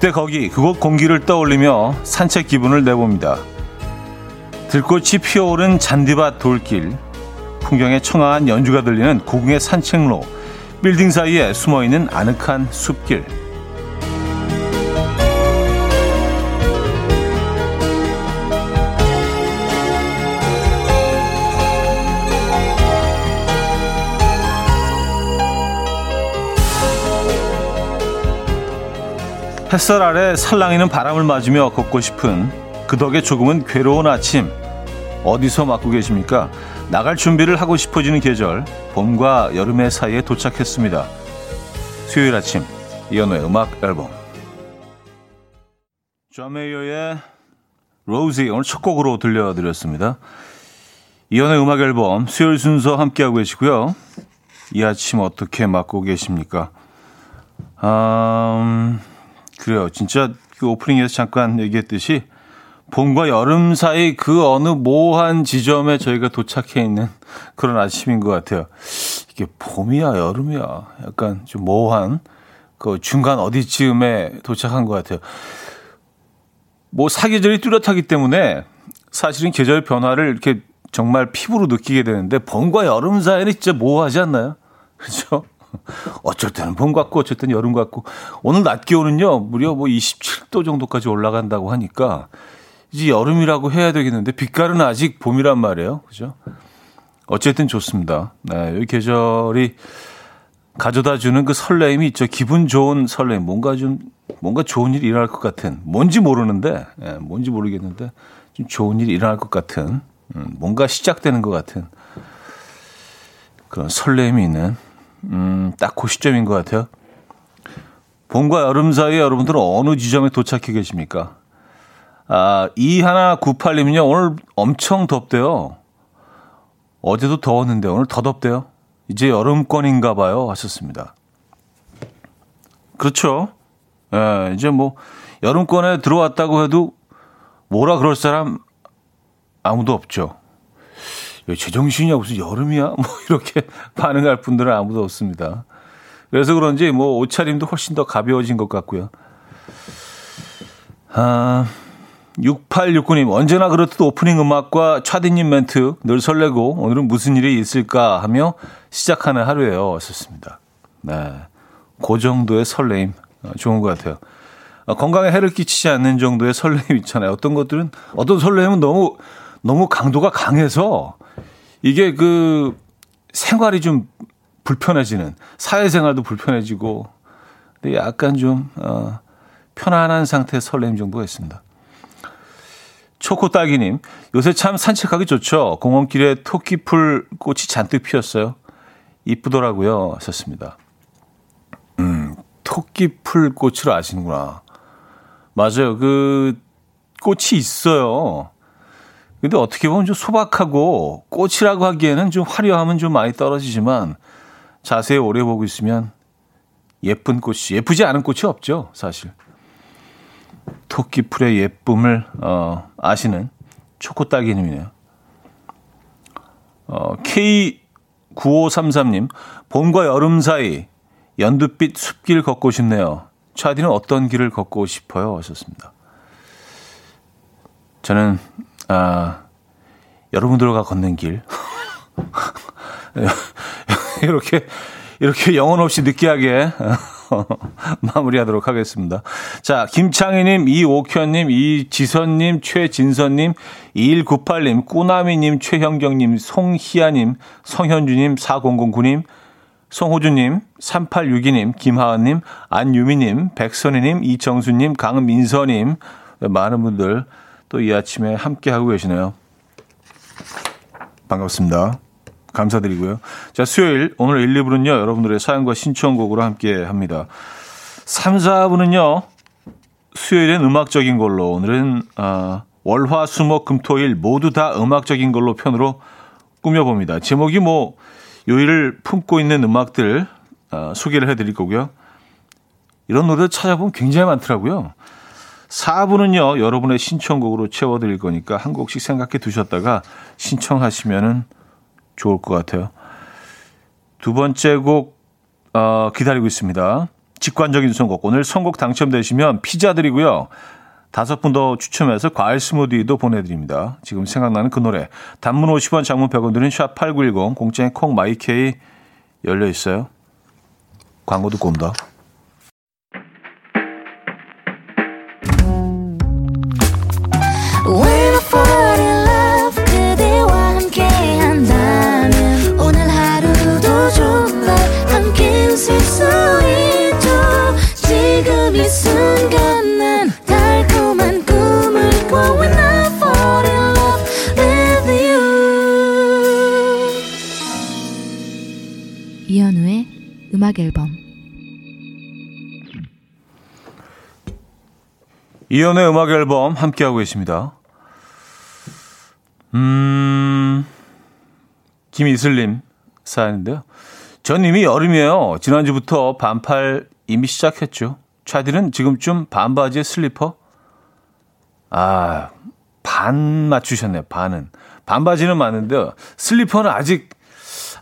그때 거기 그곳 공기를 떠올리며 산책 기분을 내봅니다. 들꽃이 피어오른 잔디밭 돌길, 풍경에 청아한 연주가 들리는 고궁의 산책로, 빌딩 사이에 숨어있는 아늑한 숲길. 햇살 아래 살랑이는 바람을 맞으며 걷고 싶은 그 덕에 조금은 괴로운 아침 어디서 맞고 계십니까? 나갈 준비를 하고 싶어지는 계절 봄과 여름의 사이에 도착했습니다. 수요일 아침 이연우의 음악 앨범 존 메이어의 로우지 오늘 첫 곡으로 들려드렸습니다. 이연우의 음악 앨범 수요일 순서 함께하고 계시고요. 이 아침 어떻게 맞고 계십니까? 음... 그래요. 진짜 그 오프닝에서 잠깐 얘기했듯이 봄과 여름 사이 그 어느 모호한 지점에 저희가 도착해 있는 그런 아침인 것 같아요. 이게 봄이야, 여름이야. 약간 좀 모호한 그 중간 어디쯤에 도착한 것 같아요. 뭐 사계절이 뚜렷하기 때문에 사실은 계절 변화를 이렇게 정말 피부로 느끼게 되는데 봄과 여름 사이는 진짜 모호하지 않나요? 그렇죠? 어쩔 때는 봄 같고 어쩔 때는 여름 같고 오늘 낮 기온은요 무려 뭐 27도 정도까지 올라간다고 하니까 이제 여름이라고 해야 되겠는데 빛깔은 아직 봄이란 말이에요. 그죠? 어쨌든 좋습니다. 네, 이 계절이 가져다 주는 그 설레임이 있죠. 기분 좋은 설레임. 뭔가 좀, 뭔가 좋은 일이 일어날 것 같은. 뭔지 모르는데, 예, 뭔지 모르겠는데, 좀 좋은 일이 일어날 것 같은, 음, 뭔가 시작되는 것 같은 그런 설레임이 있는 음, 딱 그 시점인 것 같아요. 봄과 여름 사이에 여러분들은 어느 지점에 도착해 계십니까? 아, 이하나 98님은요, 오늘 엄청 덥대요. 어제도 더웠는데 오늘 더 덥대요. 이제 여름권인가 봐요. 하셨습니다. 그렇죠. 예, 이제 뭐, 여름권에 들어왔다고 해도 뭐라 그럴 사람 아무도 없죠. 제정신이야 무슨 여름이야 뭐 이렇게 반응할 분들은 아무도 없습니다. 그래서 그런지 뭐 옷차림도 훨씬 더 가벼워진 것 같고요. 아, 6869님 언제나 그렇듯 오프닝 음악과 차디님 멘트 늘 설레고 오늘은 무슨 일이 있을까 하며 시작하는 하루예요. 썼습니다. 네, 그 정도의 설레임 어, 좋은 것 같아요. 어, 건강에 해를 끼치지 않는 정도의 설레임 있잖아요. 어떤 것들은 어떤 설레임은 너무 너무 강도가 강해서 이게 그 생활이 좀 불편해지는 사회생활도 불편해지고 근데 약간 좀 어, 편안한 상태의 설렘 정도가 있습니다. 초코딸기님, 요새 참 산책하기 좋죠. 공원길에 토끼풀 꽃이 잔뜩 피었어요. 이쁘더라고요. 하셨습니다. 음, 토끼풀 꽃을 아시는구나. 맞아요. 그 꽃이 있어요. 근데 어떻게 보면 좀 소박하고 꽃이라고 하기에는 좀 화려함은 좀 많이 떨어지지만 자세히 오래 보고 있으면 예쁜 꽃이 예쁘지 않은 꽃이 없죠 사실 토끼풀의 예쁨을 어, 아시는 초코딸기님이네요. 어, K9533님 봄과 여름 사이 연두빛 숲길 걷고 싶네요. 차디는 어떤 길을 걷고 싶어요? 하셨습니다. 저는 아, 여러분들과 걷는 길. 이렇게, 이렇게 영혼 없이 느끼하게 마무리하도록 하겠습니다. 자, 김창희님, 이옥현님, 이지선님, 최진선님, 2198님, 꾸나미님, 최형경님, 송희아님, 성현주님, 4009님, 송호주님, 3862님, 김하은님, 안유미님, 백선희님, 이정수님, 강민서님, 많은 분들 또 이 아침에 함께하고 계시네요. 반갑습니다. 감사드리고요. 자, 수요일, 오늘 1, 2부는요, 여러분들의 사연과 신청곡으로 함께 합니다. 3, 4부는요, 수요일엔 음악적인 걸로, 오늘은, 아, 월화, 수목, 금 토 일 모두 다 음악적인 걸로 편으로 꾸며봅니다. 제목이 뭐, 요일을 품고 있는 음악들, 아, 소개를 해드릴 거고요. 이런 노래 찾아보면 굉장히 많더라고요. 4부는요, 여러분의 신청곡으로 채워드릴 거니까 한 곡씩 생각해 두셨다가 신청하시면 좋을 것 같아요. 두 번째 곡, 어, 기다리고 있습니다. 직관적인 선곡. 오늘 선곡 당첨되시면 피자 드리고요. 다섯 분 더 추첨해서 과일 스무디도 보내드립니다. 지금 생각나는 그 노래. 단문 50원, 장문 100원 드는 샵8910, 공짜인 콩 마이케이 열려 있어요. 광고 듣고 옵니다. 음악 앨범 이연의 음악 앨범 함께하고 계십니다. 음, 김이슬님 사연인데요. 전 이미 여름이에요. 지난주부터 반팔 이미 시작했죠. 차디는 지금쯤 반바지에 슬리퍼? 아, 반 맞추셨네요. 반은. 반바지는 맞는데 슬리퍼는 아직,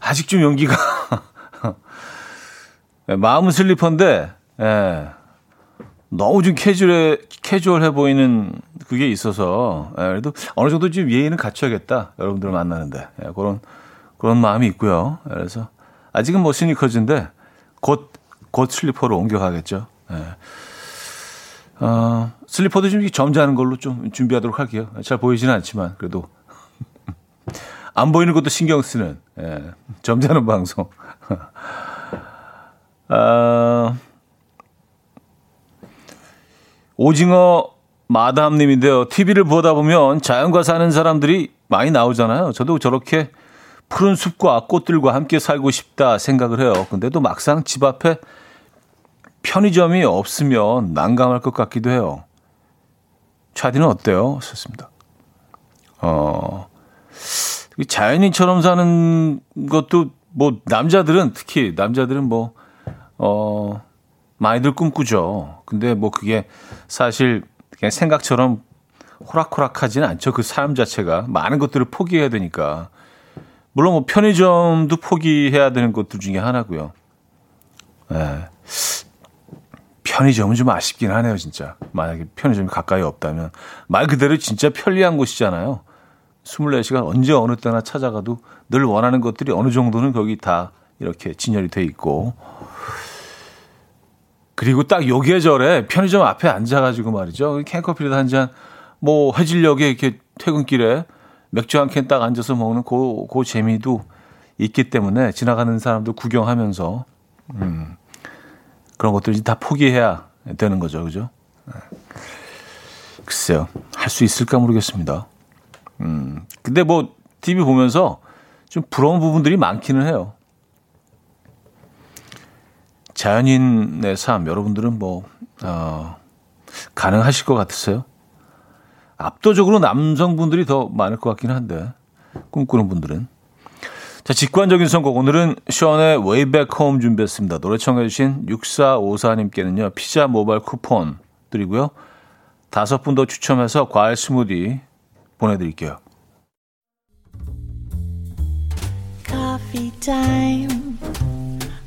아직 좀 용기가 예, 마음은 슬리퍼인데, 예. 너무 좀 캐주얼해, 캐주얼해 보이는 그게 있어서, 예, 그래도 어느 정도 좀 예의는 갖춰야겠다. 여러분들 만나는데. 예, 그런, 그런 마음이 있고요. 예, 그래서 아직은 뭐 스니커즈인데, 곧, 곧 슬리퍼로 옮겨가겠죠. 예. 어, 슬리퍼도 좀 점잖은 걸로 좀 준비하도록 할게요. 잘 보이지는 않지만, 그래도. 안 보이는 것도 신경 쓰는, 예, 점잖은 방송. 어, 오징어 마담님인데요. TV를 보다 보면 자연과 사는 사람들이 많이 나오잖아요. 저도 저렇게 푸른 숲과 꽃들과 함께 살고 싶다 생각을 해요. 근데 또 막상 집 앞에 편의점이 없으면 난감할 것 같기도 해요. 차디는 어때요? 썼습니다. 어, 자연인처럼 사는 것도 뭐 남자들은 특히 남자들은 뭐 어, 많이들 꿈꾸죠. 근데 뭐 그게 사실 그냥 생각처럼 호락호락하지는 않죠. 그 사람 자체가 많은 것들을 포기해야 되니까. 물론 뭐 편의점도 포기해야 되는 것들 중에 하나고요. 네. 편의점은 좀 아쉽긴 하네요, 진짜. 만약에 편의점이 가까이 없다면. 말 그대로 진짜 편리한 곳이잖아요. 24시간 언제 어느 때나 찾아가도 늘 원하는 것들이 어느 정도는 거기 다 이렇게 진열이 돼 있고. 그리고 딱 요 계절에 편의점 앞에 앉아가지고 말이죠. 캔커피를 한 잔, 뭐, 해질녘에 이렇게 퇴근길에 맥주 한 캔 딱 앉아서 먹는 그, 그 재미도 있기 때문에 지나가는 사람도 구경하면서, 음, 그런 것들 다 포기해야 되는 거죠. 그죠? 네. 글쎄요. 할 수 있을까 모르겠습니다. 음, 근데 뭐, TV 보면서 좀 부러운 부분들이 많기는 해요. 자연인의 삶 여러분들은 뭐 어, 가능하실 것 같으세요? 압도적으로 남성분들이 더 많을 것 같긴 한데 꿈꾸는 분들은 자 직관적인 선곡 오늘은 션의 Way Back Home 준비했습니다. 노래 청해주신 6454님께는요 피자 모바일 쿠폰 드리고요 다섯 분 더 추첨해서 과일 스무디 보내드릴게요. Coffee time.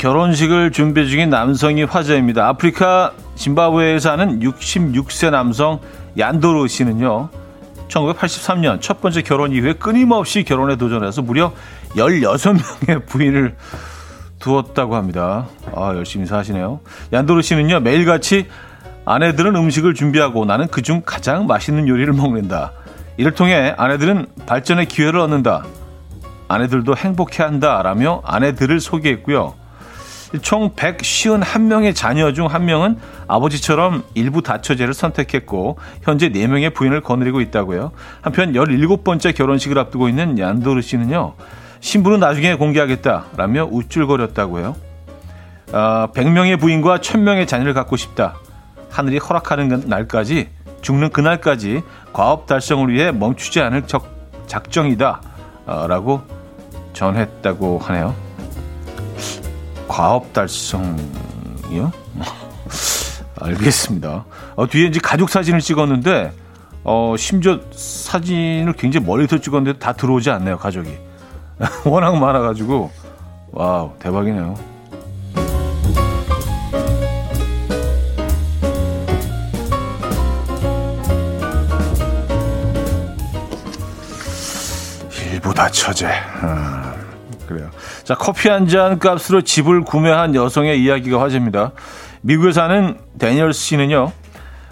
결혼식을 준비 중인 남성이 화제입니다. 아프리카 짐바브웨에 사는 66세 남성 얀도로 씨는요. 1983년 첫 번째 결혼 이후에 끊임없이 결혼에 도전해서 무려 16명의 부인을 두었다고 합니다. 아, 열심히 사시네요. 얀도로 씨는요, 매일같이 아내들은 음식을 준비하고 나는 그중 가장 맛있는 요리를 먹는다. 이를 통해 아내들은 발전의 기회를 얻는다. 아내들도 행복해 한다. 라며 아내들을 소개했고요. 총 151명의 자녀 중 한 명은 아버지처럼 일부 다처제를 선택했고 현재 4명의 부인을 거느리고 있다고요. 한편 17번째 결혼식을 앞두고 있는 얀도르 씨는요. 신부는 나중에 공개하겠다라며 우쭐거렸다고요. 어, 100명의 부인과 1000명의 자녀를 갖고 싶다. 하늘이 허락하는 날까지 죽는 그날까지 과업 달성을 위해 멈추지 않을 적, 작정이다 어, 라고 전했다고 하네요. 과업 달성이요? 알겠습니다. 어, 뒤에 이제 가족 사진을 찍었는데 어, 심지어 사진을 굉장히 멀리서 찍었는데 다 들어오지 않네요, 가족이. 워낙 많아가지고. 와우, 대박이네요. 일보다 처제. 아, 그래요. 자, 커피 한 잔 값으로 집을 구매한 여성의 이야기가 화제입니다. 미국에 사는 데니얼 씨는요,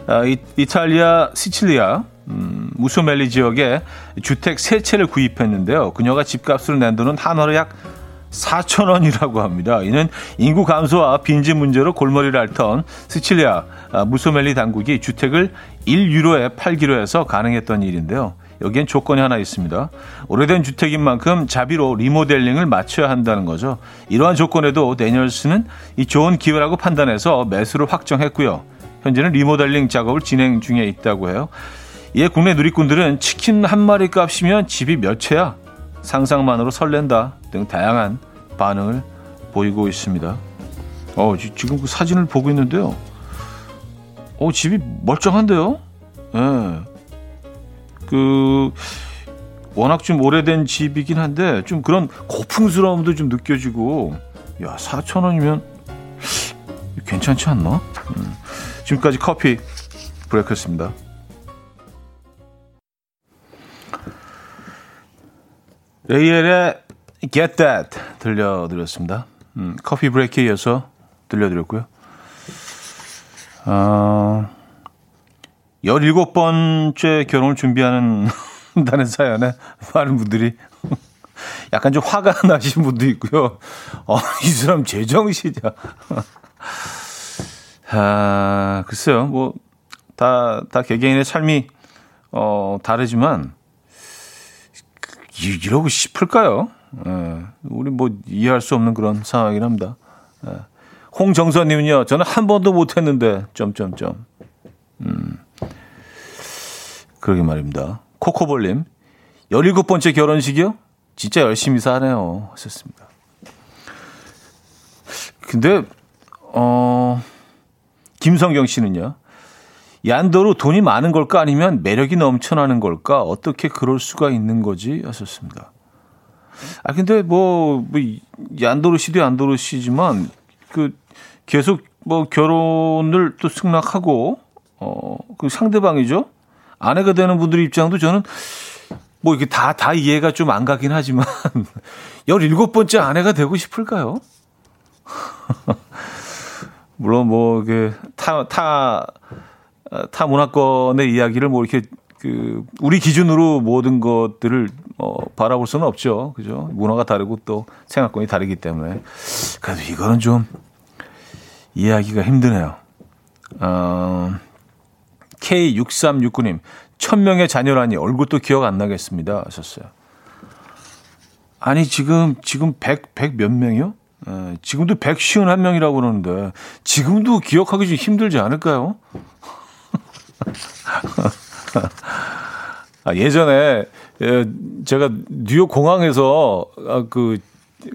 아, 이, 탈리아 시칠리아 음, 무소멜리 지역에 주택 세 채를 구입했는데요. 그녀가 집값을 낸 돈은 한화로 약 4천 원이라고 합니다. 이는 인구 감소와 빈집 문제로 골머리를 앓던 시칠리아 아, 무소멜리 당국이 주택을 1유로에 팔기로 해서 가능했던 일인데요. 여기엔 조건이 하나 있습니다. 오래된 주택인 만큼 자비로 리모델링을 맞춰야 한다는 거죠. 이러한 조건에도 데니얼스는 이 좋은 기회라고 판단해서 매수를 확정했고요. 현재는 리모델링 작업을 진행 중에 있다고 해요. 이에 국내 누리꾼들은 치킨 한 마리 값이면 집이 몇 채야? 상상만으로 설렌다 등 다양한 반응을 보이고 있습니다. 어, 지금 그 사진을 보고 있는데요. 어, 집이 멀쩡한데요? 예. 네. 그, 워낙 좀 오래된 집이긴 한데, 좀 그런 고풍스러움도 좀 느껴지고, 야, 4천 원이면 괜찮지 않나? 음. 지금까지 커피 브레이크였습니다. 레이엘의 Get That 들려드렸습니다. 음, 커피 브레이크에 이어서 들려드렸고요. 어, 17번째 결혼을 준비하는 다는 사연에 많은 분들이 약간 좀 화가 나신 분도 있고요. 어, 이 사람 제정신이야. 아, 글쎄요. 뭐, 다, 다 개개인의 삶이, 어, 다르지만, 이, 이러고 싶을까요? 예, 우리 뭐 이해할 수 없는 그런 상황이긴 합니다. 예. 홍정선님은요, 저는 한 번도 못 했는데, 점점점. 음. 그러게 말입니다. 코코볼님, 17번째 결혼식이요? 진짜 열심히 사네요. 하셨습니다. 근데, 어, 김성경 씨는요. 얀도로 돈이 많은 걸까 아니면 매력이 넘쳐나는 걸까 어떻게 그럴 수가 있는 거지 하셨습니다. 아 근데 뭐, 뭐 얀도로 씨도 얀도로 씨지만 그 계속 뭐 결혼을 또 승낙하고 어 그 상대방이죠 아내가 되는 분들 입장도 저는 뭐 이게 다 다 이해가 좀 안 가긴 하지만 열일곱 번째 아내가 되고 싶을까요? 물론 뭐, 그, 타, 타, 타 문화권의 이야기를 뭐 이렇게 그, 우리 기준으로 모든 것들을 어, 바라볼 수는 없죠. 그죠? 문화가 다르고 또 생각권이 다르기 때문에. 그래도 이거는 좀 이해하기가 힘드네요. 어, K6369님, 천명의 자녀라니 얼굴도 기억 안 나겠습니다. 하셨어요. 아니, 지금, 지금 100, 100 몇 명이요? 예, 지금도 151명이라고 그러는데 지금도 기억하기 좀 힘들지 않을까요? 아, 예전에 예, 제가 뉴욕 공항에서 아, 그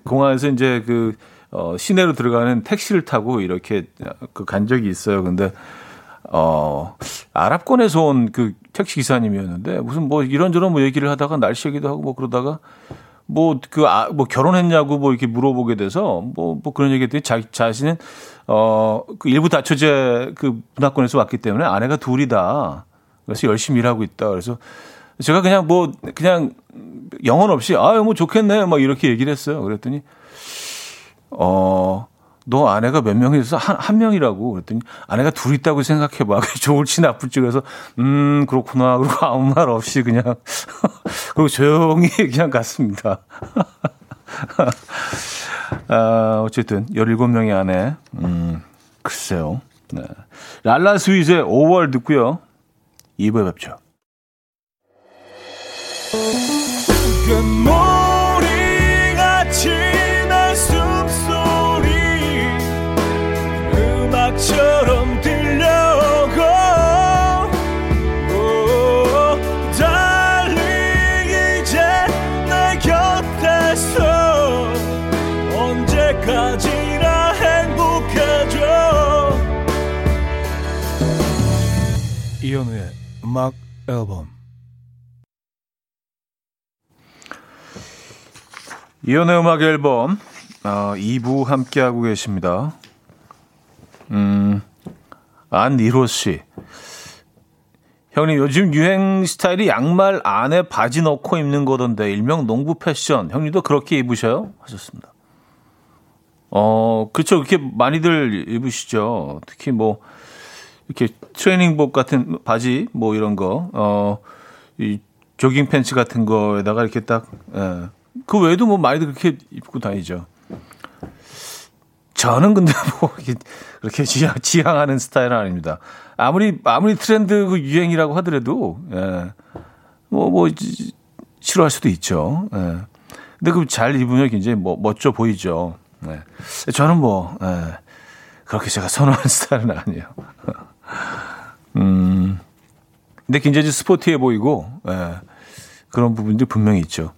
공항에서 이제 그 어, 시내로 들어가는 택시를 타고 이렇게 그 간 적이 있어요. 근데 어 아랍권에서 온 그 택시 기사님이었는데 무슨 뭐 이런저런 뭐 얘기를 하다가 날씨 얘기도 하고 뭐 그러다가 뭐, 그, 아, 뭐, 결혼했냐고 뭐 이렇게 물어보게 돼서 뭐, 뭐 그런 얘기 했더니 자, 자신은, 어, 그 일부 다처제 그 문화권에서 왔기 때문에 아내가 둘이다. 그래서 열심히 일하고 있다. 그래서 제가 그냥 뭐, 그냥 영혼 없이, 아유, 뭐 좋겠네. 막 이렇게 얘기를 했어요. 그랬더니, 어, 너 아내가 몇 명이 있어? 한, 한 명이라고. 그랬더니 아내가 둘 있다고 생각해봐. 좋을지 나쁠지 그래서, 음, 그렇구나. 그리고 아무 말 없이 그냥, 그리고 조용히 그냥 갔습니다. 아, 어쨌든, 17명의 아내. 음, 글쎄요. 네. 랄라 스윗의 5월 듣고요. 2부에 뵙죠. 음악 앨범 이현우의 음악 앨범 어, 2부 함께하고 계십니다. 음, 안니로 씨. 형님 요즘 유행 스타일이 양말 안에 바지 넣고 입는 거던데 일명 농구 패션. 형님도 그렇게 입으셔요? 하셨습니다. 어, 그렇죠. 그렇게 많이들 입으시죠. 특히 뭐 이렇게 트레이닝복 같은 바지 뭐 이런 거, 어, 이 조깅 팬츠 같은 거에다가 이렇게 딱, 예. 그 외에도 뭐 많이들 그렇게 입고 다니죠. 저는 근데 뭐 그렇게 지향, 지향하는 스타일은 아닙니다. 아무리 아무리 트렌드 그 유행이라고 하더라도 예. 뭐뭐 뭐, 싫어할 수도 있죠. 예. 근데 그 잘 입으면 굉장히 뭐 멋져 보이죠. 예. 저는 뭐 예. 그렇게 제가 선호하는 스타일은 아니에요. 음. 근데 굉장히 스포티해 보이고 예. 그런 부분들이 분명히 있죠.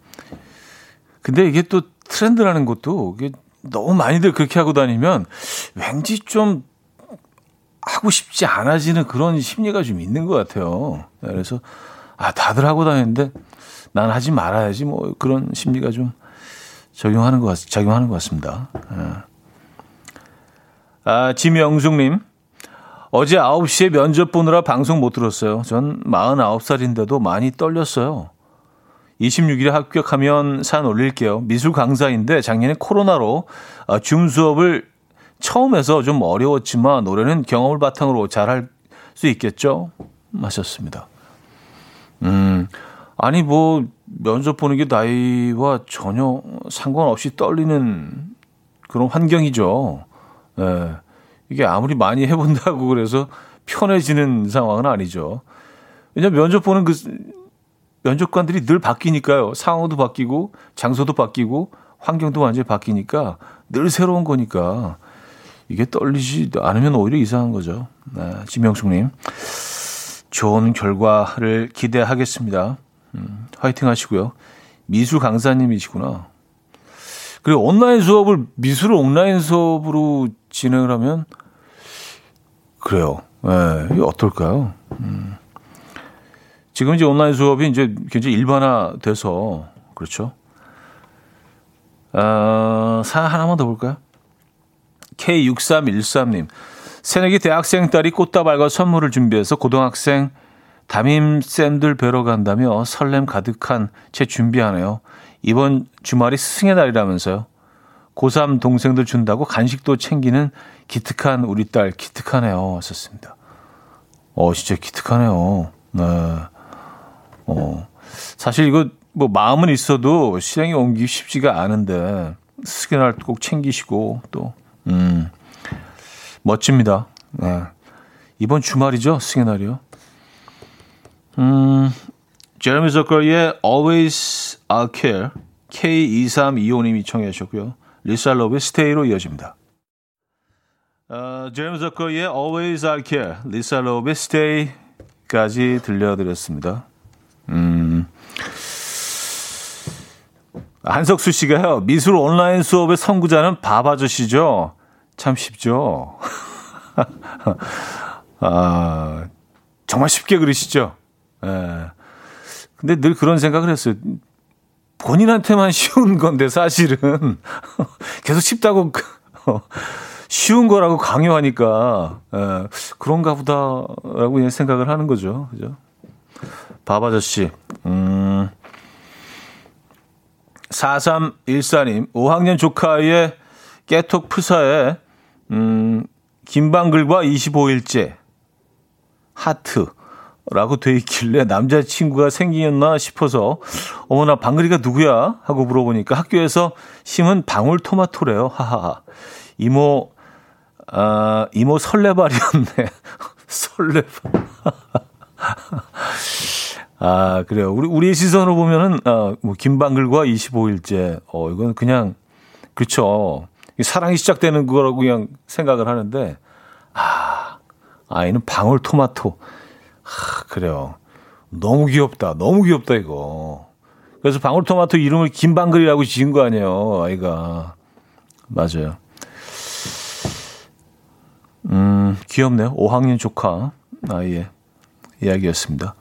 근데 이게 또 트렌드라는 것도 이게 너무 많이들 그렇게 하고 다니면 왠지 좀 하고 싶지 않아지는 그런 심리가 좀 있는 것 같아요. 그래서 아 다들 하고 다니는데 난 하지 말아야지 뭐 그런 심리가 좀 적용하는 것 같, 작용하는 것 같습니다. 예. 아, 지명숙님. 어제 9시에 면접 보느라 방송 못 들었어요. 전 49살인데도 많이 떨렸어요. 26일에 합격하면 산 올릴게요. 미술 강사인데 작년에 코로나로 아, 줌 수업을 처음 해서 좀 어려웠지만 노래는 경험을 바탕으로 잘할 수 있겠죠? 마셨습니다. 음, 아니 뭐 면접 보는 게 나이와 전혀 상관없이 떨리는 그런 환경이죠. 예. 이게 아무리 많이 해본다고 그래서 편해지는 상황은 아니죠. 왜냐면 면접 보는 그 면접관들이 늘 바뀌니까요. 상황도 바뀌고 장소도 바뀌고 환경도 완전히 바뀌니까 늘 새로운 거니까 이게 떨리지 않으면 오히려 이상한 거죠. 네, 지명숙님 좋은 결과를 기대하겠습니다. 음, 화이팅 하시고요. 미술 강사님이시구나. 그리고 온라인 수업을 미술 온라인 수업으로 진행을 하면 그래요. 예, 네, 어떨까요? 음. 지금 이제 온라인 수업이 이제 굉장히 일반화돼서 그렇죠. 어, 사 하나만 더 볼까요? K6313님. 새내기 대학생 딸이 꽃다발과 선물을 준비해서 고등학생 담임쌤들 뵈러 간다며 설렘 가득한 채 준비하네요. 이번 주말이 스승의 날이라면서요. 고3 동생들 준다고 간식도 챙기는 기특한 우리 딸 기특하네요. 하셨습니다. 어, 진짜 기특하네요. 네. 어, 사실 이거 뭐 마음은 있어도 실행에 옮기기 쉽지가 않은데 스기날 꼭 챙기시고 또 음, 멋집니다. 네. 이번 주말이죠, 승의 날이요. 음, 제레미 저커의 Always I'll Care K2325님이 청해 주셨고요. 리사 로브의 Stay로 이어집니다. 어, 제레미 저커의 Always I'll Care, 리사 로브의 Stay까지 들려드렸습니다. 음. 한석수 씨가요, 미술 온라인 수업의 선구자는 밥 아저씨죠? 참 쉽죠? 아, 정말 쉽게 그리시죠? 예. 근데 늘 그런 생각을 했어요. 본인한테만 쉬운 건데 사실은 계속 쉽다고 쉬운 거라고 강요하니까 예, 그런가 보다라고 그냥 생각을 하는 거죠. 그죠? 밥 아저씨. 음. 4314님, 5학년 조카의 깨톡 프사에, 음, 김방글과 25일째, 하트 라고 돼 있길래 남자친구가 생기었나 싶어서, 어머나, 방글이가 누구야? 하고 물어보니까 학교에서 심은 방울토마토래요. 하하하. 이모, 아, 이모 설레발이었네. 설레발. 아, 그래요. 우리, 우리의 시선으로 보면은, 어, 뭐, 김방글과 25일째. 어, 이건 그냥, 그쵸. 사랑이 시작되는 거라고 그냥 생각을 하는데, 아, 아이는 방울토마토. 아, 그래요. 너무 귀엽다. 너무 귀엽다, 이거. 그래서 방울토마토 이름을 김방글이라고 지은 거 아니에요, 아이가. 맞아요. 음, 귀엽네요. 5학년 조카, 아이의 이야기였습니다.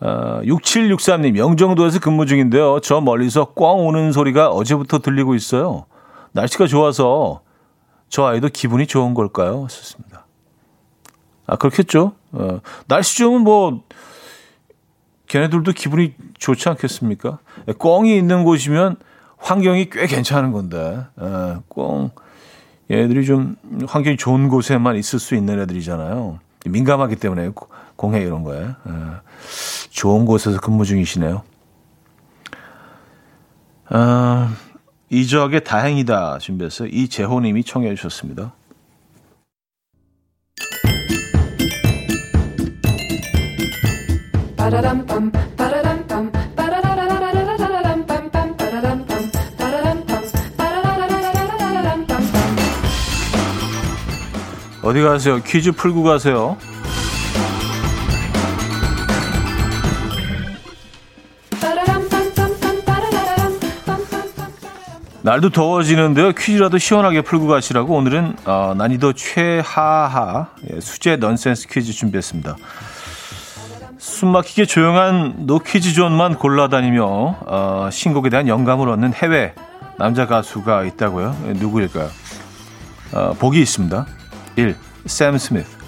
어, 6763님, 영종도에서 근무 중인데요. 저 멀리서 꽝 오는 소리가 어제부터 들리고 있어요. 날씨가 좋아서 저 아이도 기분이 좋은 걸까요? 썼습니다. 아, 그렇겠죠. 어, 날씨 좋으면 뭐, 걔네들도 기분이 좋지 않겠습니까? 꽝이 있는 곳이면 환경이 꽤 괜찮은 건데, 에, 꽝, 얘네들이 좀 환경이 좋은 곳에만 있을 수 있는 애들이잖아요. 민감하기 때문에 공해 이런 거에. 에, 좋은 곳에서 근무 중이시네요. 아, 이적의 다행이다 준비해서 이재호님이 청해 주셨습니다. 어디 가세요? 퀴즈 풀고 가세요. 날도 더워지는데요. 퀴즈라도 시원하게 풀고 가시라고 오늘은 어, 난이도 최하하 예, 수제 넌센스 퀴즈 준비했습니다. 숨막히게 조용한 노퀴즈 존만 골라다니며 어, 신곡에 대한 영감을 얻는 해외 남자 가수가 있다고요. 예, 누구일까요? 어, 보기 있습니다. 1. 샘 스미스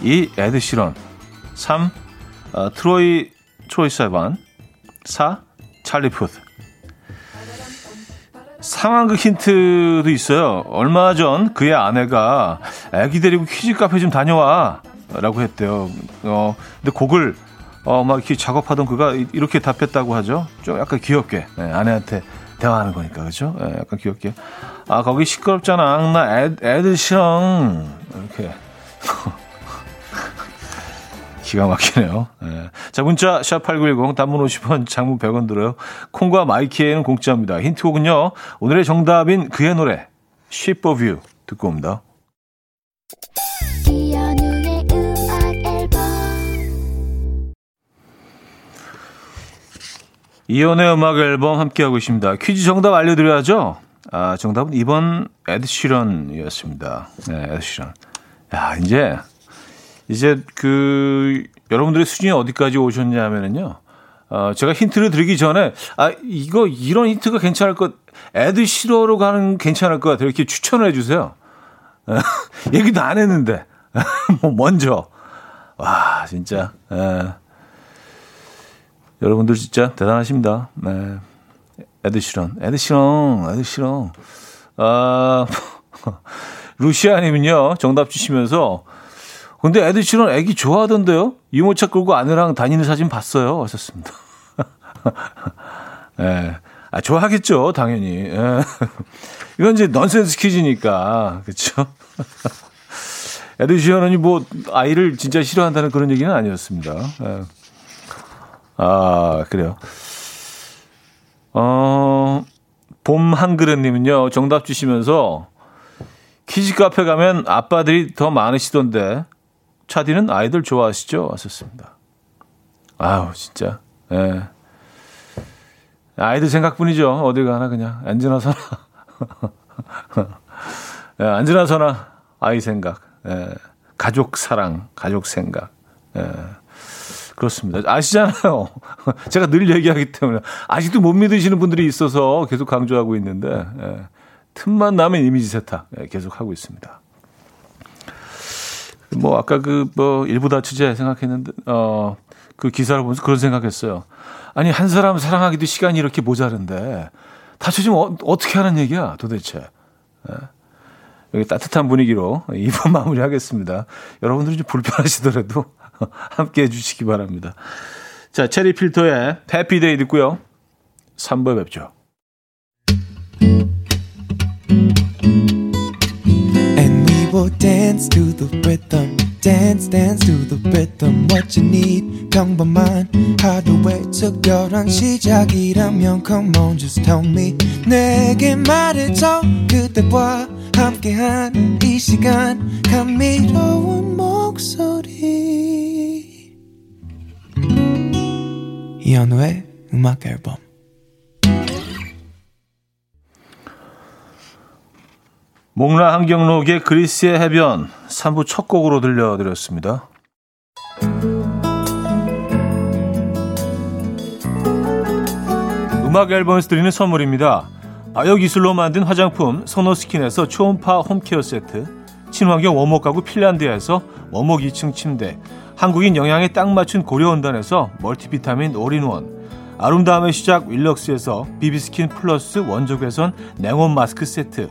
2. 에드 시런 3. 어, 트로이 트로이 시반 4. 찰리 푸스 상황극 힌트도 있어요. 얼마 전 그의 아내가 아기 데리고 키즈 카페 좀 다녀와 라고 했대요. 어, 근데 곡을 어, 막 이렇게 작업하던 그가 이렇게 답했다고 하죠. 좀 약간 귀엽게. 네, 아내한테 대화하는 거니까, 그죠? 네, 약간 귀엽게. 아, 거기 시끄럽잖아. 나 애, 애들 싫어. 이렇게. 기가 막히네요. 네. 자, 문자 샵 8910 단문 50원, 장문 100원 들어요. 콩과 마이키에는 공짜입니다. 힌트곡은요. 오늘의 정답인 그의 노래 Ship of You 듣고 옵니다. 이연의 음악 앨범 함께하고 있습니다. 퀴즈 정답 알려드려야죠. 아, 정답은 2번 에드시런이었습니다. 네, 에드시런. 야, 이제, 이제 그, 여러분들의 수준이 어디까지 오셨냐면은요. 어, 제가 힌트를 드리기 전에, 아, 이거, 이런 힌트가 괜찮을 것, 에드시러로 가는 괜찮을 것 같아요. 이렇게 추천을 해주세요. 얘기도 안 했는데. 뭐, 먼저. 와, 진짜. 에. 여러분들 진짜 대단하십니다. 네. 에드시런, 에드시런, 에드시런. 아, 루시아님은요, 정답 주시면서, 근데 에드시런 애기 좋아하던데요? 유모차 끌고 아내랑 다니는 사진 봤어요. 하셨습니다. 예. 네. 아, 좋아하겠죠, 당연히. 예. 이건 이제 넌센스 퀴즈니까. 그쵸? 에드시런이 뭐, 아이를 진짜 싫어한다는 그런 얘기는 아니었습니다. 예. 아, 그래요. 어, 봄 한그릇님은요, 정답 주시면서 키즈 카페 가면 아빠들이 더 많으시던데, 차디는 아이들 좋아하시죠? 하셨습니다. 아우, 진짜. 예. 아이들 생각뿐이죠. 어디 가나 그냥. 앉으나 서나. 예, 앉으나 서나 아이 생각. 예. 가족 사랑, 가족 생각. 예. 그렇습니다. 아시잖아요. 제가 늘 얘기하기 때문에 아직도 못 믿으시는 분들이 있어서 계속 강조하고 있는데 예, 틈만 나면 이미지 세탁 예, 계속 하고 있습니다. 뭐 아까 그 뭐 일부 다치제 생각했는데 어 그 기사를 보면서 그런 생각했어요. 아니 한 사람 사랑하기도 시간이 이렇게 모자른데 다쳐지면 어, 떻게 하는 얘기야 도대체. 예. 여기 따뜻한 분위기로 이번 마무리하겠습니다. 여러분들이 좀 불편하시더라도 함께 해주시기 바랍니다. 자, 체리 필터의 해피데이 듣고요. 3부에 뵙죠. And we dance to the. Dance dance to the rhythm what you need 평범한 하루의 특별한 시작이라면 come on just tell me 내게 말해줘 그대와 함께한 이 시간 감미로운 목소리 이현우의 음악 앨범 목라 한경록의 그리스의 해변 3부 첫 곡으로 들려드렸습니다. 음악 앨범에서 드리는 선물입니다. 아역기술로 만든 화장품 선호스킨에서 초음파 홈케어 세트 친환경 원목 가구 핀란드에서 원목 2층 침대 한국인 영양에 딱 맞춘 고려은단에서 멀티비타민 올인원 아름다움의 시작 윌럭스에서 비비스킨 플러스 원조 개선 냉온 마스크 세트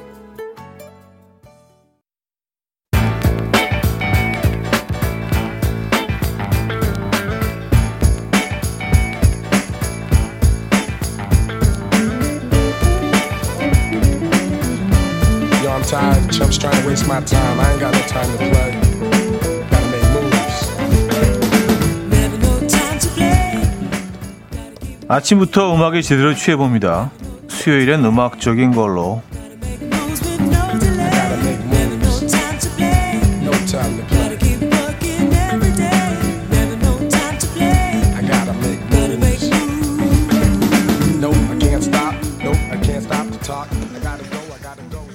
Waste my time. I ain't got no time to play. Gotta make moves. Never no time to play. 아침부터 음악에 제대로 취해봅니다. 수요일엔 음악적인 걸로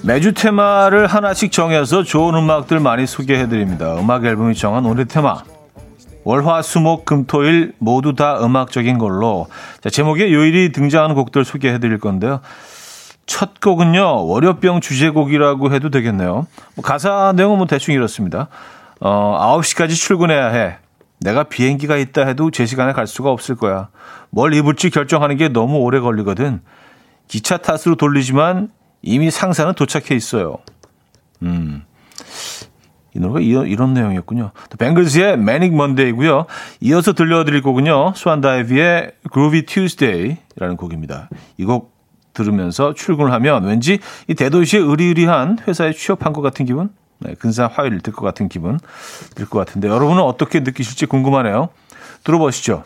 매주 테마를 하나씩 정해서 좋은 음악들 많이 소개해드립니다. 음악 앨범이 정한 오늘 테마. 월화, 수목, 금 토일 모두 다 음악적인 걸로 자, 제목에 요일이 등장하는 곡들 소개해드릴 건데요. 첫 곡은요 월요병 주제곡이라고 해도 되겠네요. 뭐 가사 내용은 뭐 대충 이렇습니다. 어, 9시까지 출근해야 해. 내가 비행기가 있다 해도 제 시간에 갈 수가 없을 거야. 뭘 입을지 결정하는 게 너무 오래 걸리거든. 기차 탓으로 돌리지만 이미 상사는 도착해 있어요. 음. 이 노래가 이런, 이런 내용이었군요. 뱅글스의 Manic Monday고요. 이어서 들려드릴 곡은요. 스완다이비의 Groovy Tuesday라는 곡입니다. 이 곡 들으면서 출근을 하면 왠지 이 대도시의 으리으리한 회사에 취업한 것 같은 기분? 네, 근사한 화요일 들 것 같은 기분 들 것 같은데 여러분은 어떻게 느끼실지 궁금하네요. 들어보시죠.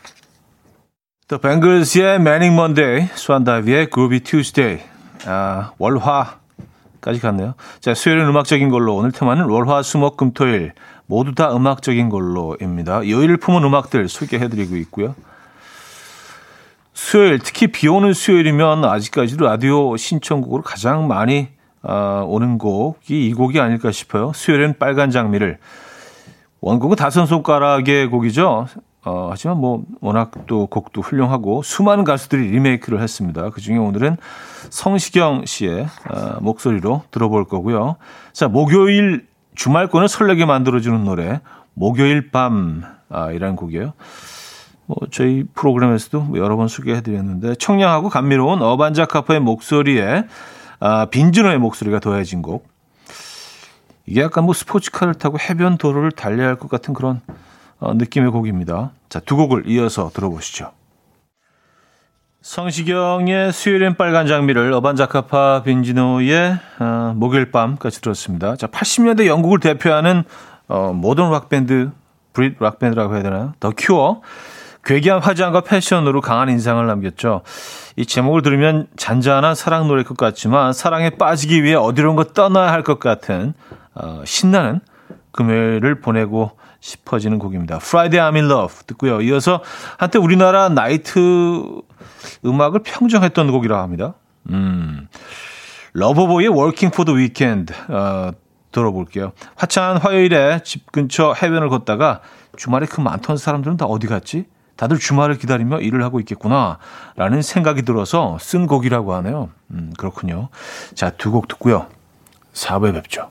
The Bangles의 Manic Monday, 스완다이비의 Groovy Tuesday, 아, 월화까지 갔네요. 자, 수요일은 음악적인 걸로 오늘 테마는 월화, 수목, 금토일 모두 다 음악적인 걸로입니다. 요일을 품은 음악들 소개해드리고 있고요. 수요일, 특히 비 오는 수요일이면 아직까지 라디오 신청곡으로 가장 많이 아, 오는 곡이 이 곡이 아닐까 싶어요. 수요일엔 빨간 장미를. 원곡은 다섯 손가락의 곡이죠. 어, 하지만 뭐 워낙 또 곡도 훌륭하고 수많은 가수들이 리메이크를 했습니다. 그 중에 오늘은 성시경 씨의 어, 목소리로 들어볼 거고요. 자, 목요일 주말권을 설레게 만들어주는 노래 목요일 밤이라는 곡이에요. 뭐 저희 프로그램에서도 뭐 여러 번 소개해드렸는데 청량하고 감미로운 어반자카파의 목소리에 아, 빈준호의 목소리가 더해진 곡. 이게 약간 뭐 스포츠카를 타고 해변 도로를 달려야 할 것 같은 그런 어, 느낌의 곡입니다. 자, 두 곡을 이어서 들어보시죠. 성시경의 수요일엔 빨간 장미를 어반자카파 빈지노의 어, 목요일 밤까지 들었습니다. 자, 80년대 영국을 대표하는 어, 모던 락밴드, 브릿 락밴드라고 해야 되나요? 더 큐어. 괴기한 화장과 패션으로 강한 인상을 남겼죠. 이 제목을 들으면 잔잔한 사랑 노래일 것 같지만 사랑에 빠지기 위해 어디론가 떠나야 할 것 같은 어, 신나는 금요일을 보내고 싶어지는 곡입니다. Friday I'm in Love 듣고요. 이어서 한때 우리나라 나이트 음악을 평정했던 곡이라 합니다. 음, 러버보이의 Working for the Weekend 어, 들어볼게요. 화창한 화요일에 집 근처 해변을 걷다가 주말에 그 많던 사람들은 다 어디 갔지? 다들 주말을 기다리며 일을 하고 있겠구나 라는 생각이 들어서 쓴 곡이라고 하네요. 음, 그렇군요. 자, 두 곡 듣고요. 4부에 뵙죠.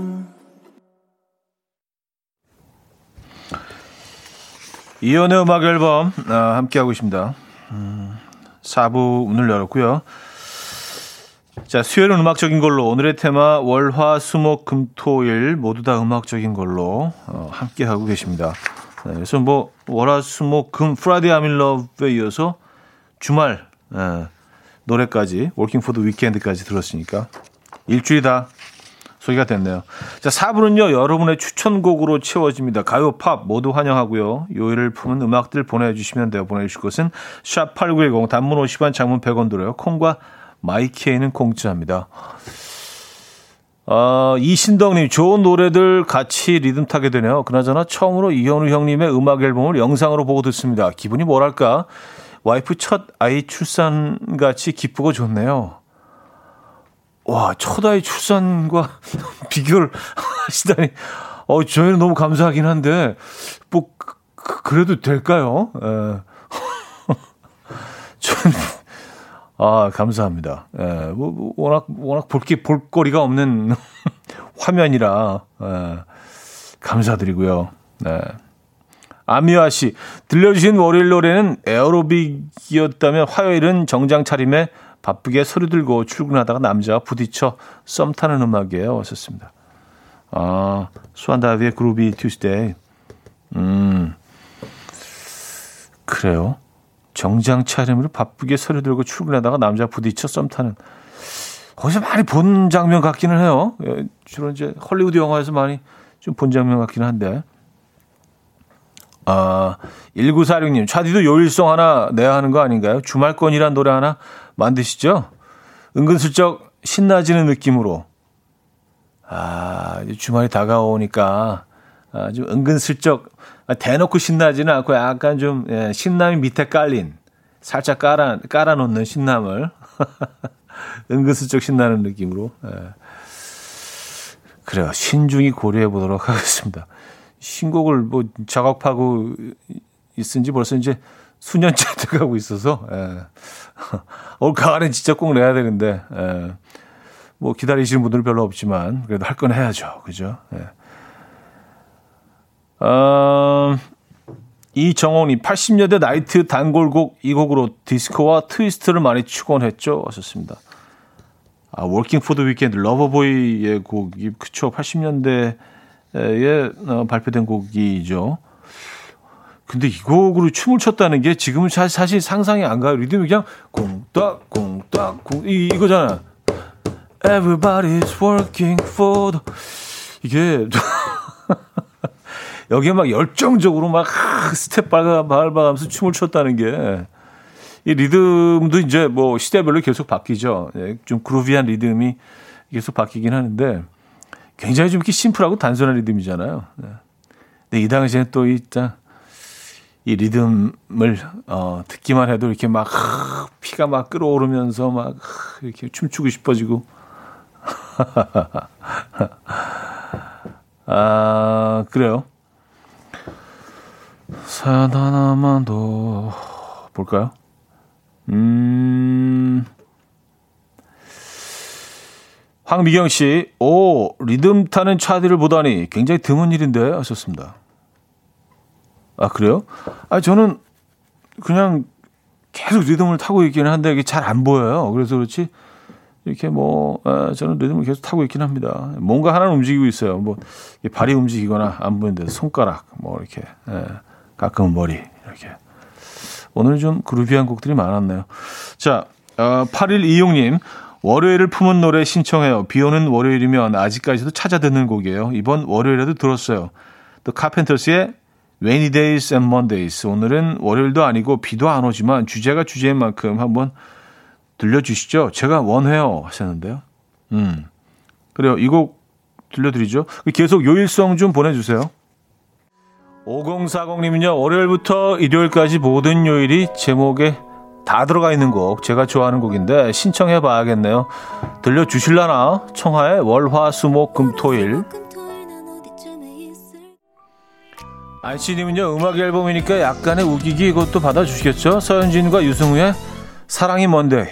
이연의 음악 앨범 아, 함께하고 있습니다. 음, 4부 문을 열었고요. 자, 수요일은 음악적인 걸로 오늘의 테마 월화 수목 금토일 모두 다 음악적인 걸로 어, 함께 하고 계십니다. 네, 그래서 뭐 월화 수목 금 Friday I'm in Love에 이어서 주말 예, 노래까지 Working for the Weekend까지 들었으니까 일주일이 다 소개가 됐네요. 자, 4부는요, 여러분의 추천곡으로 채워집니다. 가요, 팝 모두 환영하고요. 요일을 품은 음악들 보내주시면 돼요. 보내주실 것은 샵8910 단문 50원, 장문 100원 들어요. 콩과 마이케이는 공짜입니다. 어, 이신덕님, 좋은 노래들 같이 리듬 타게 되네요. 그나저나 처음으로 이현우 형님의 음악 앨범을 영상으로 보고 듣습니다. 기분이 뭐랄까? 와이프 첫 아이 출산 같이 기쁘고 좋네요. 와, 첫 아이 출산과 비교를 하시다니. 어, 저희는 너무 감사하긴 한데, 뭐, 그, 그- 그래도 될까요? 예. 전, 아, 감사합니다. 예, 뭐, 뭐 워낙, 워낙 볼 게, 볼거리가 없는 화면이라, 예, 감사드리고요. 네. 아미아 씨, 들려주신 월요일 노래는 에어로빅이었다면 화요일은 정장 차림에 바쁘게 서류 들고 출근하다가 남자와 부딪혀 썸 타는 음악이에요. 왔었습니다. 아, 수완다비의 그루비 튜스데이. 음, 그래요. 정장 차림으로 바쁘게 서류 들고 출근하다가 남자 부딪혀 썸 타는. 거기서 많이 본 장면 같기는 해요. 예, 주로 이제 헐리우드 영화에서 많이 좀 본 장면 같기는 한데. 아, 1946님, 차디도 요일송 하나 내야 하는 거 아닌가요? 주말권이란 노래 하나 만드시죠? 은근슬쩍 신나지는 느낌으로. 아, 주말이 다가오니까, 아, 좀 은근슬쩍, 아, 대놓고 신나지는 않고 약간 좀, 예, 신남이 밑에 깔린, 살짝 깔아, 깔아놓는 신남을. 은근슬쩍 신나는 느낌으로. 예. 그래요. 신중히 고려해 보도록 하겠습니다. 신곡을 뭐 작업하고 있은 지 벌써 이제 수년째 돼가고 있어서, 예. 올 가을엔 진짜 꼭 내야 되는데, 예. 뭐 기다리시는 분들은 별로 없지만, 그래도 할 건 해야죠. 그죠? 예. 어, 이정홍님, 80년대 나이트 단골곡 이 곡으로 디스코와 트위스트를 많이 추곤 했죠. 하셨습니다. 아, Working for the Weekend Loverboy의 곡이 그쵸 80년대에 어, 발표된 곡이죠. 근데 이 곡으로 춤을 췄다는 게 지금은 사- 사실 상상이 안 가요. 리듬이 그냥 공딱 공딱 공 이, 이거잖아. Everybody's working for the 이게 여기에 막 열정적으로 막 스텝 밟아 밟아가면서 춤을 췄다는 게 이 리듬도 이제 뭐 시대별로 계속 바뀌죠. 예, 좀 groovy한 리듬이 계속 바뀌긴 하는데 굉장히 좀 이렇게 심플하고 단순한 리듬이잖아요. 네. 근데 이 당시에는 또 이 딱 이 리듬을 어, 듣기만 해도 이렇게 막 피가 막 끓어오르면서 막 이렇게 춤추고 싶어지고 아 그래요. 사연 하나만 더 볼까요? 음. 황미경 씨, 오, 리듬 타는 차들을 보다니 굉장히 드문 일인데 하셨습니다. 아, 그래요? 아, 저는 그냥 계속 리듬을 타고 있기는 한데 이게 잘 안 보여요. 그래서 그렇지. 이렇게 뭐, 아, 저는 리듬을 계속 타고 있긴 합니다. 뭔가 하나는 움직이고 있어요. 뭐, 발이 움직이거나 안 보이는데 손가락, 뭐, 이렇게, 예, 가끔은 머리, 이렇게. 오늘 좀 그루비한 곡들이 많았네요. 자, 어, 8126님. 월요일을 품은 노래 신청해요. 비 오는 월요일이면 아직까지도 찾아 듣는 곡이에요. 이번 월요일에도 들었어요. 또 카펜터스의 Rainy Days and Mondays. 오늘은 월요일도 아니고 비도 안 오지만 주제가 주제인 만큼 한번 들려주시죠. 제가 원해요 하셨는데요. 음. 그래요. 이 곡 들려드리죠. 계속 요일성 좀 보내주세요. 5040님은요, 월요일부터 일요일까지 모든 요일이 제목에 다 들어가 있는 곡, 제가 좋아하는 곡인데 신청해 봐야겠네요. 들려주실라나? 청하의 월화, 수목, 금, 토일. 안씨님은요, 음악 앨범이니까 약간의 우기기 이것도 받아주시겠죠? 서현진과 유승우의 사랑이 먼데이.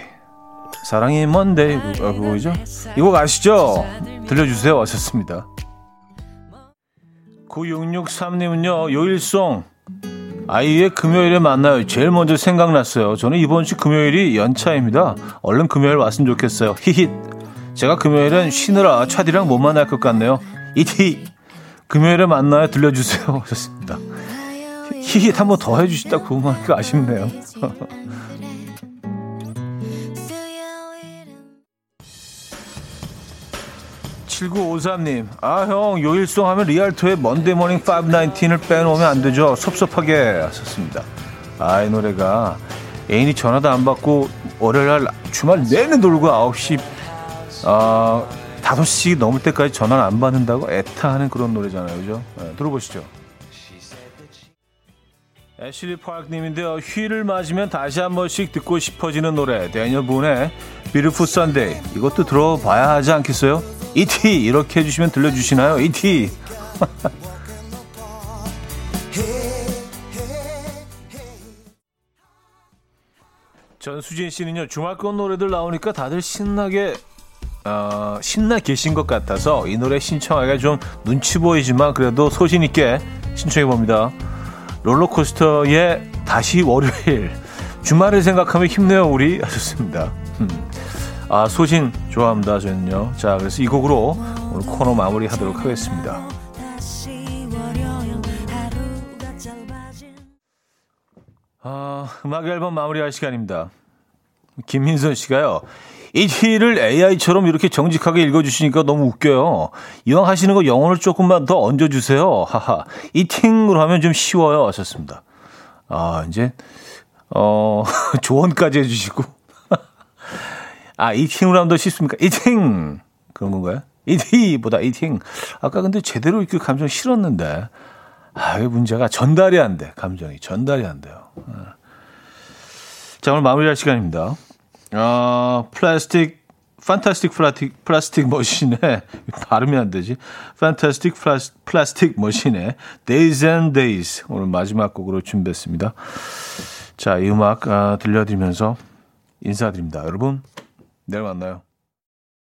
사랑이 먼데이. 어, 그거죠? 이 곡 아시죠? 들려주세요. 하셨습니다. 9663님은요, 요일송. 아이의 금요일에 만나요. 제일 먼저 생각났어요. 저는 이번 주 금요일이 연차입니다. 얼른 금요일 왔으면 좋겠어요. 히힛. 제가 금요일엔 쉬느라 차디랑 못 만날 것 같네요. 이티. 금요일에 만나요. 들려주세요. 하셨습니다. 히힛 한번 더 해주시다 그만하니까 아쉽네요. 7953님, 아, 형, 요일송 하면 Rialto의 Monday Morning 519을 빼놓으면 안 되죠. 섭섭하게 하셨습니다. 아, 이 노래가 애인이 전화도 안 받고 월요일 날 주말 내내 놀고 9시, 아, 5시 넘을 때까지 전화를 안 받는다고 애타하는 그런 노래잖아요. 그죠? 네, 들어보시죠. 애슐리 파크님인데요. 휴일을 맞으면 다시 한 번씩 듣고 싶어지는 노래. Daniel Boone의 Beautiful. 이것도 들어봐야 하지 않겠어요? 이티 이렇게 해주시면 들려주시나요? 이티 전수진 씨는요 주말권 노래들 나오니까 다들 신나게 어, 신나 계신 것 같아서 이 노래 신청하기가 좀 눈치 보이지만 그래도 소신 있게 신청해 봅니다. 롤러코스터의 다시 월요일 주말을 생각하면 힘내요 우리 하셨습니다. 음. 아, 소신 좋아합니다, 저는요. 자, 그래서 이 곡으로 오늘 코너 마무리 하도록 하겠습니다. 아, 음악 앨범 마무리할 시간입니다. 김민선 씨가요. 이티를 AI처럼 이렇게 정직하게 읽어주시니까 너무 웃겨요. 이왕 하시는 거 영어를 조금만 더 얹어주세요. 하하. 이팅으로 하면 좀 쉬워요. 하셨습니다. 아, 이제, 어, 조언까지 해주시고. 아, 이팅으로 하면 더 쉽습니까? 이팅! 그런 건가요? 이티보다 이팅. 아까 근데 제대로 이렇게 감정 실었는데. 아, 이 문제가 전달이 안 돼. 감정이. 전달이 안 돼요. 아. 자, 오늘 마무리할 시간입니다. 아, Plastic, Fantastic Plastic, Plastic Machine에, 발음이 안 되지. 판타스틱 플라스틱 머신에 Days and Days. 오늘 마지막 곡으로 준비했습니다. 자, 이 음악 아, 들려드리면서 인사드립니다. 여러분, 내일 만나요.